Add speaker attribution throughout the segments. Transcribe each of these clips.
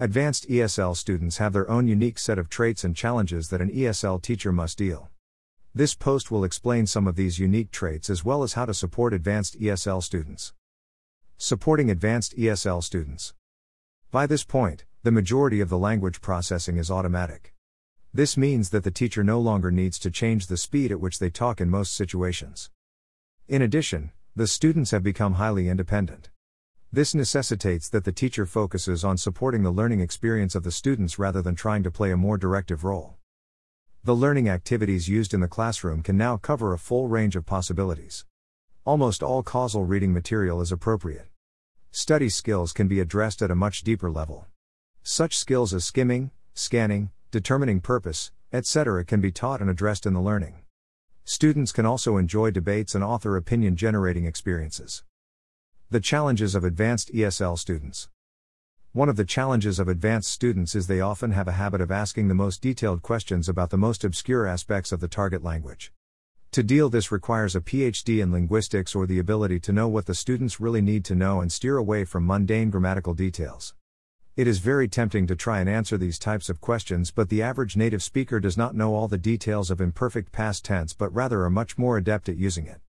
Speaker 1: Advanced ESL students have their own unique set of traits and challenges that an ESL teacher must deal. This post will explain some of these unique traits as well as how to support advanced ESL students. Supporting advanced ESL students. By this point, the majority of the language processing is automatic. This means that the teacher no longer needs to change the speed at which they talk in most situations. In addition, the students have become highly independent. This necessitates that the teacher focuses on supporting the learning experience of the students rather than trying to play a more directive role. The learning activities used in the classroom can now cover a full range of possibilities. Almost all causal reading material is appropriate. Study skills can be addressed at a much deeper level. Such skills as skimming, scanning, determining purpose, etc., can be taught and addressed in the learning. Students can also enjoy debates and author opinion generating experiences. The challenges of advanced ESL students. One of the challenges of advanced students is they often have a habit of asking the most detailed questions about the most obscure aspects of the target language. To deal this requires a PhD in linguistics or the ability to know what the students really need to know and steer away from mundane grammatical details. It is very tempting to try and answer these types of questions, but the average native speaker does not know all the details of imperfect past tense but rather are much more adept at using it.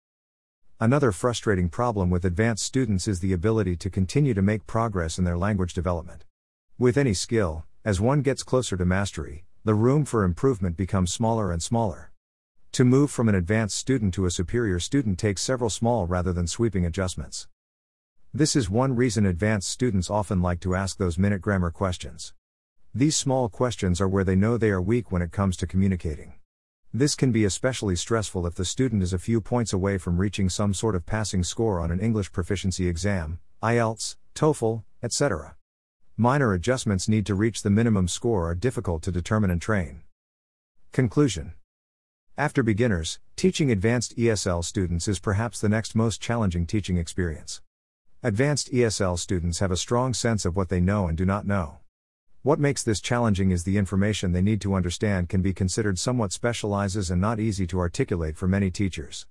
Speaker 1: Another frustrating problem with advanced students is the ability to continue to make progress in their language development. With any skill, as one gets closer to mastery, the room for improvement becomes smaller and smaller. To move from an advanced student to a superior student takes several small rather than sweeping adjustments. This is one reason advanced students often like to ask those minute grammar questions. These small questions are where they know they are weak when it comes to communicating. This can be especially stressful if the student is a few points away from reaching some sort of passing score on an English proficiency exam, IELTS, TOEFL, etc. Minor adjustments need to reach the minimum score are difficult to determine and train. Conclusion After beginners, teaching advanced ESL students is perhaps the next most challenging teaching experience. Advanced ESL students have a strong sense of what they know and do not know. What makes this challenging is the information they need to understand can be considered somewhat specializes and not easy to articulate for many teachers.